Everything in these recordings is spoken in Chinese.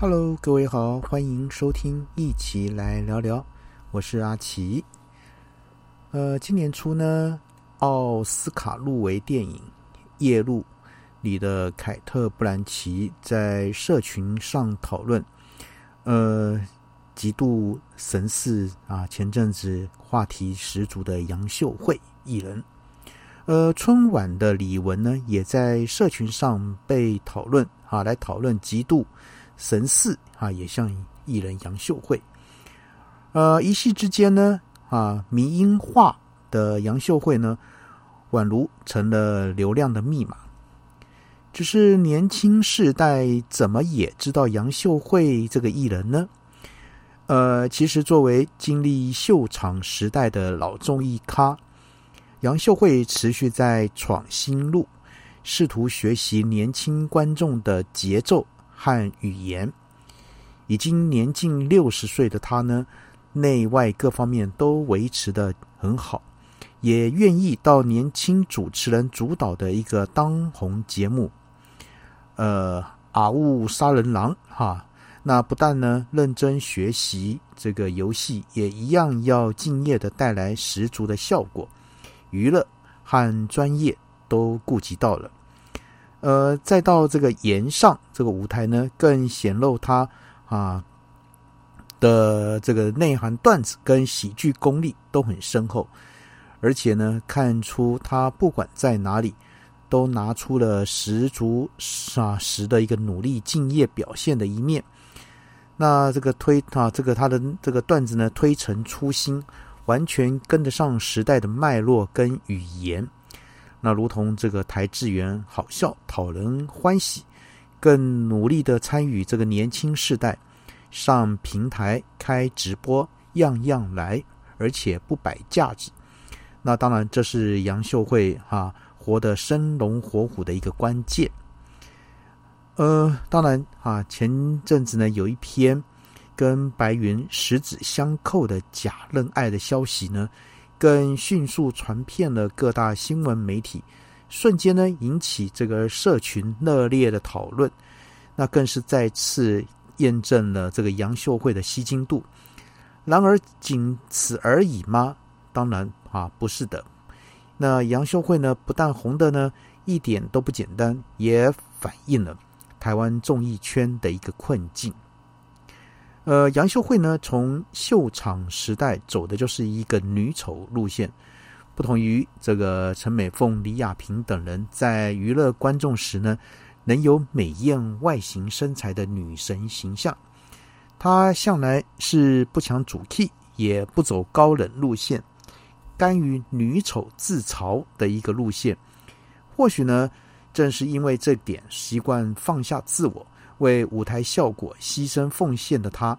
Hello，各位好，欢迎收听，一起来聊聊。我是阿奇。呃，今年初呢，奥斯卡入围电影《夜路》里的凯特·布兰奇在社群上讨论，呃，极度神似啊，前阵子话题十足的杨秀慧艺人。呃，春晚的李玟呢，也在社群上被讨论啊，来讨论极度。神似啊，也像艺人杨秀慧，呃，一夕之间呢，啊，迷音化的杨秀慧呢，宛如成了流量的密码。只是年轻世代怎么也知道杨秀慧这个艺人呢？呃，其实作为经历秀场时代的老综艺咖，杨秀慧持续在闯新路，试图学习年轻观众的节奏。和语言，已经年近六十岁的他呢，内外各方面都维持的很好，也愿意到年轻主持人主导的一个当红节目，呃，阿雾杀人狼哈，那不但呢认真学习这个游戏，也一样要敬业的带来十足的效果，娱乐和专业都顾及到了。呃，再到这个岩上这个舞台呢，更显露他啊的这个内涵段子跟喜剧功力都很深厚，而且呢，看出他不管在哪里，都拿出了十足啊实的一个努力敬业表现的一面。那这个推啊，这个他的这个段子呢，推陈出新，完全跟得上时代的脉络跟语言。那如同这个台志源好笑讨人欢喜，更努力的参与这个年轻世代上平台开直播，样样来，而且不摆架子。那当然，这是杨秀慧哈活得生龙活虎的一个关键。呃，当然啊，前阵子呢有一篇跟白云十指相扣的假认爱的消息呢。更迅速传遍了各大新闻媒体，瞬间呢引起这个社群热烈的讨论，那更是再次验证了这个杨秀慧的吸睛度。然而仅此而已吗？当然啊，不是的。那杨秀慧呢，不但红的呢一点都不简单，也反映了台湾综艺圈的一个困境。呃，杨秀慧呢，从秀场时代走的就是一个女丑路线，不同于这个陈美凤、李亚平等人在娱乐观众时呢，能有美艳外形身材的女神形象。她向来是不抢主题也不走高冷路线，甘于女丑自嘲的一个路线。或许呢，正是因为这点，习惯放下自我。为舞台效果牺牲奉献的他，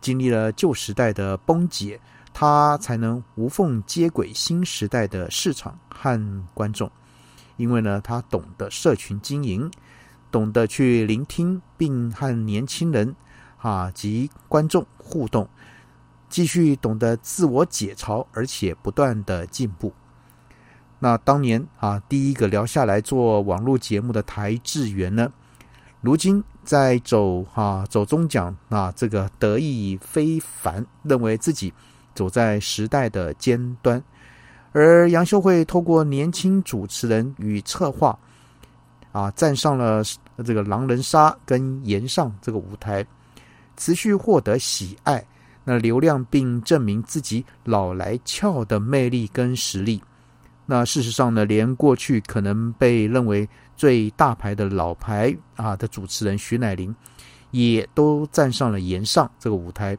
经历了旧时代的崩解，他才能无缝接轨新时代的市场和观众。因为呢，他懂得社群经营，懂得去聆听，并和年轻人啊及观众互动，继续懂得自我解嘲，而且不断的进步。那当年啊，第一个聊下来做网络节目的台志源呢？如今在走哈走中奖啊，这个得意非凡，认为自己走在时代的尖端。而杨秀慧透过年轻主持人与策划啊，站上了这个狼人杀跟岩上这个舞台，持续获得喜爱，那流量并证明自己老来俏的魅力跟实力。那事实上呢，连过去可能被认为最大牌的老牌啊的主持人徐乃麟，也都站上了岩上这个舞台，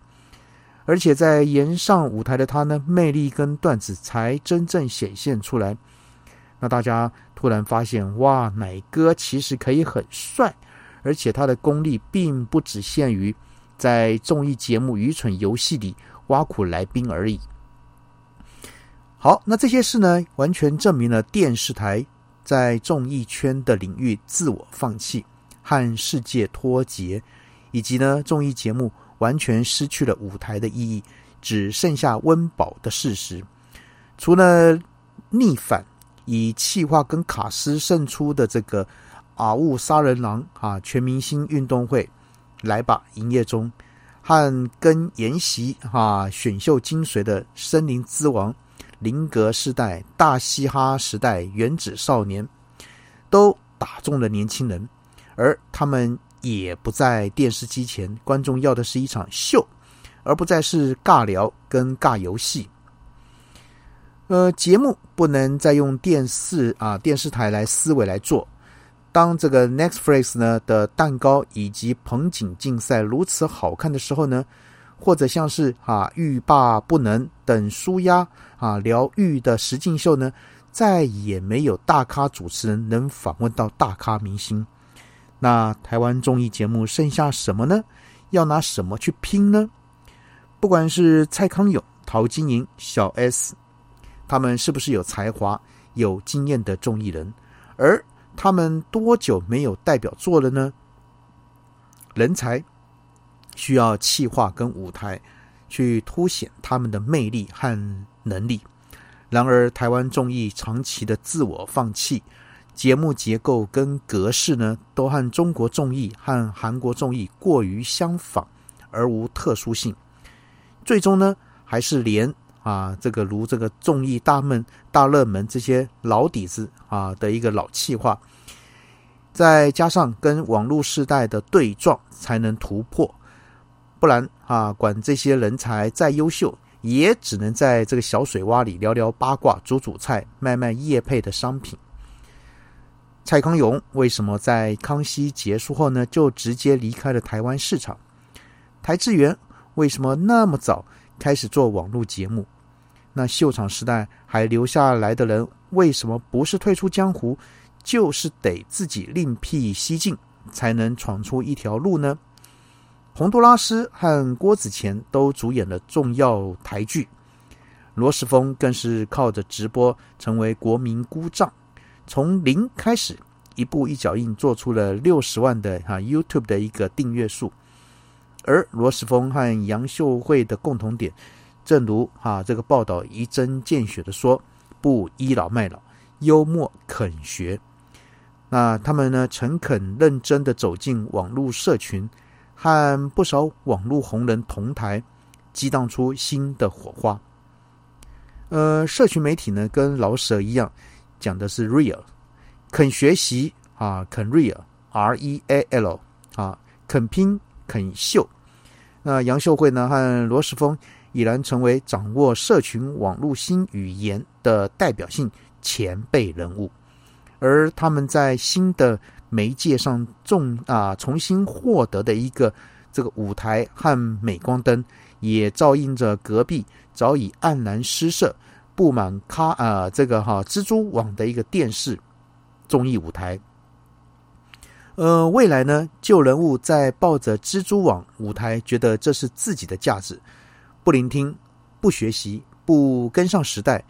而且在岩上舞台的他呢，魅力跟段子才真正显现出来。那大家突然发现，哇，奶哥其实可以很帅，而且他的功力并不只限于在综艺节目《愚蠢游戏》里挖苦来宾而已。好，那这些事呢，完全证明了电视台在综艺圈的领域自我放弃和世界脱节，以及呢，综艺节目完全失去了舞台的意义，只剩下温饱的事实。除了逆反以气化跟卡斯胜出的这个啊雾杀人狼啊全明星运动会来吧营业中，和跟沿袭啊选秀精髓的森林之王、林格世代、大嘻哈时代、原子少年，都打中了年轻人，而他们也不在电视机前，观众要的是一场秀，而不再是尬聊跟尬游戏。呃，节目不能再用电视啊电视台来思维来做。当这个 Next Phrase 呢的蛋糕以及捧景竞赛如此好看的时候呢，或者像是啊欲罢不能等舒压啊疗愈的实境秀呢，再也没有大咖主持人能访问到大咖明星。那台湾综艺节目剩下什么呢？要拿什么去拼呢？不管是蔡康永、陶晶莹、小 S，他们是不是有才华、有经验的综艺人？而他们多久没有代表作了呢？人才需要气化跟舞台去凸显他们的魅力和能力。然而，台湾综艺长期的自我放弃，节目结构跟格式呢，都和中国综艺和韩国综艺过于相仿，而无特殊性。最终呢，还是连啊这个如这个综艺大闷大热门这些老底子啊的一个老气话，再加上跟网络时代的对撞，才能突破。不然啊，管这些人才再优秀，也只能在这个小水洼里聊聊八卦、煮煮菜、卖卖叶配的商品。蔡康永为什么在康熙结束后呢，就直接离开了台湾市场？台志源为什么那么早开始做网络节目？那秀场时代还留下来的人，为什么不是退出江湖，就是得自己另辟蹊径，才能闯出一条路呢？洪都拉斯和郭子乾都主演了重要台剧，罗时峰更是靠着直播成为国民姑丈，从零开始，一步一脚印做出了六十万的哈 YouTube 的一个订阅数。而罗时峰和杨秀慧的共同点，正如哈这个报道一针见血的说，不倚老卖老，幽默肯学。那他们呢，诚恳认真的走进网络社群。和不少网络红人同台，激荡出新的火花。呃，社群媒体呢，跟老舍一样，讲的是 real，肯学习啊，肯 real，R E A L 啊，肯拼肯秀。那杨秀慧呢，和罗时峰已然成为掌握社群网络新语言的代表性前辈人物，而他们在新的。媒介上重啊，重新获得的一个这个舞台和镁光灯，也照映着隔壁早已黯然失色、布满咖啊这个哈蜘蛛网的一个电视综艺舞台。呃，未来呢，旧人物在抱着蜘蛛网舞台，觉得这是自己的价值，不聆听、不学习、不跟上时代，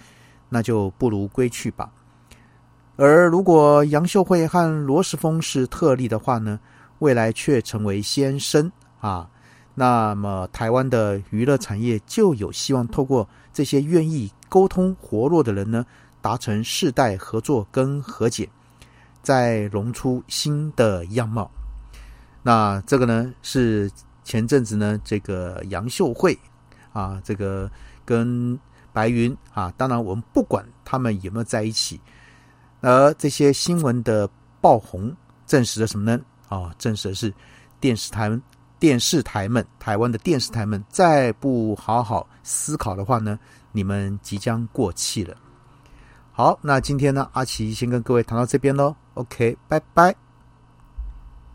那就不如归去吧。而如果杨秀慧和罗时丰是特例的话呢，未来却成为先生啊，那么台湾的娱乐产业就有希望透过这些愿意沟通活络的人呢，达成世代合作跟和解，再融出新的样貌。那这个呢是前阵子呢这个杨秀慧啊，这个跟白云啊，当然我们不管他们有没有在一起。而这些新闻的爆红，证实了什么呢？啊，证实的是电视台、电视台们、台湾的电视台们，再不好好思考的话呢，你们即将过气了。好，那今天呢，阿奇先跟各位谈到这边喽。OK，拜拜。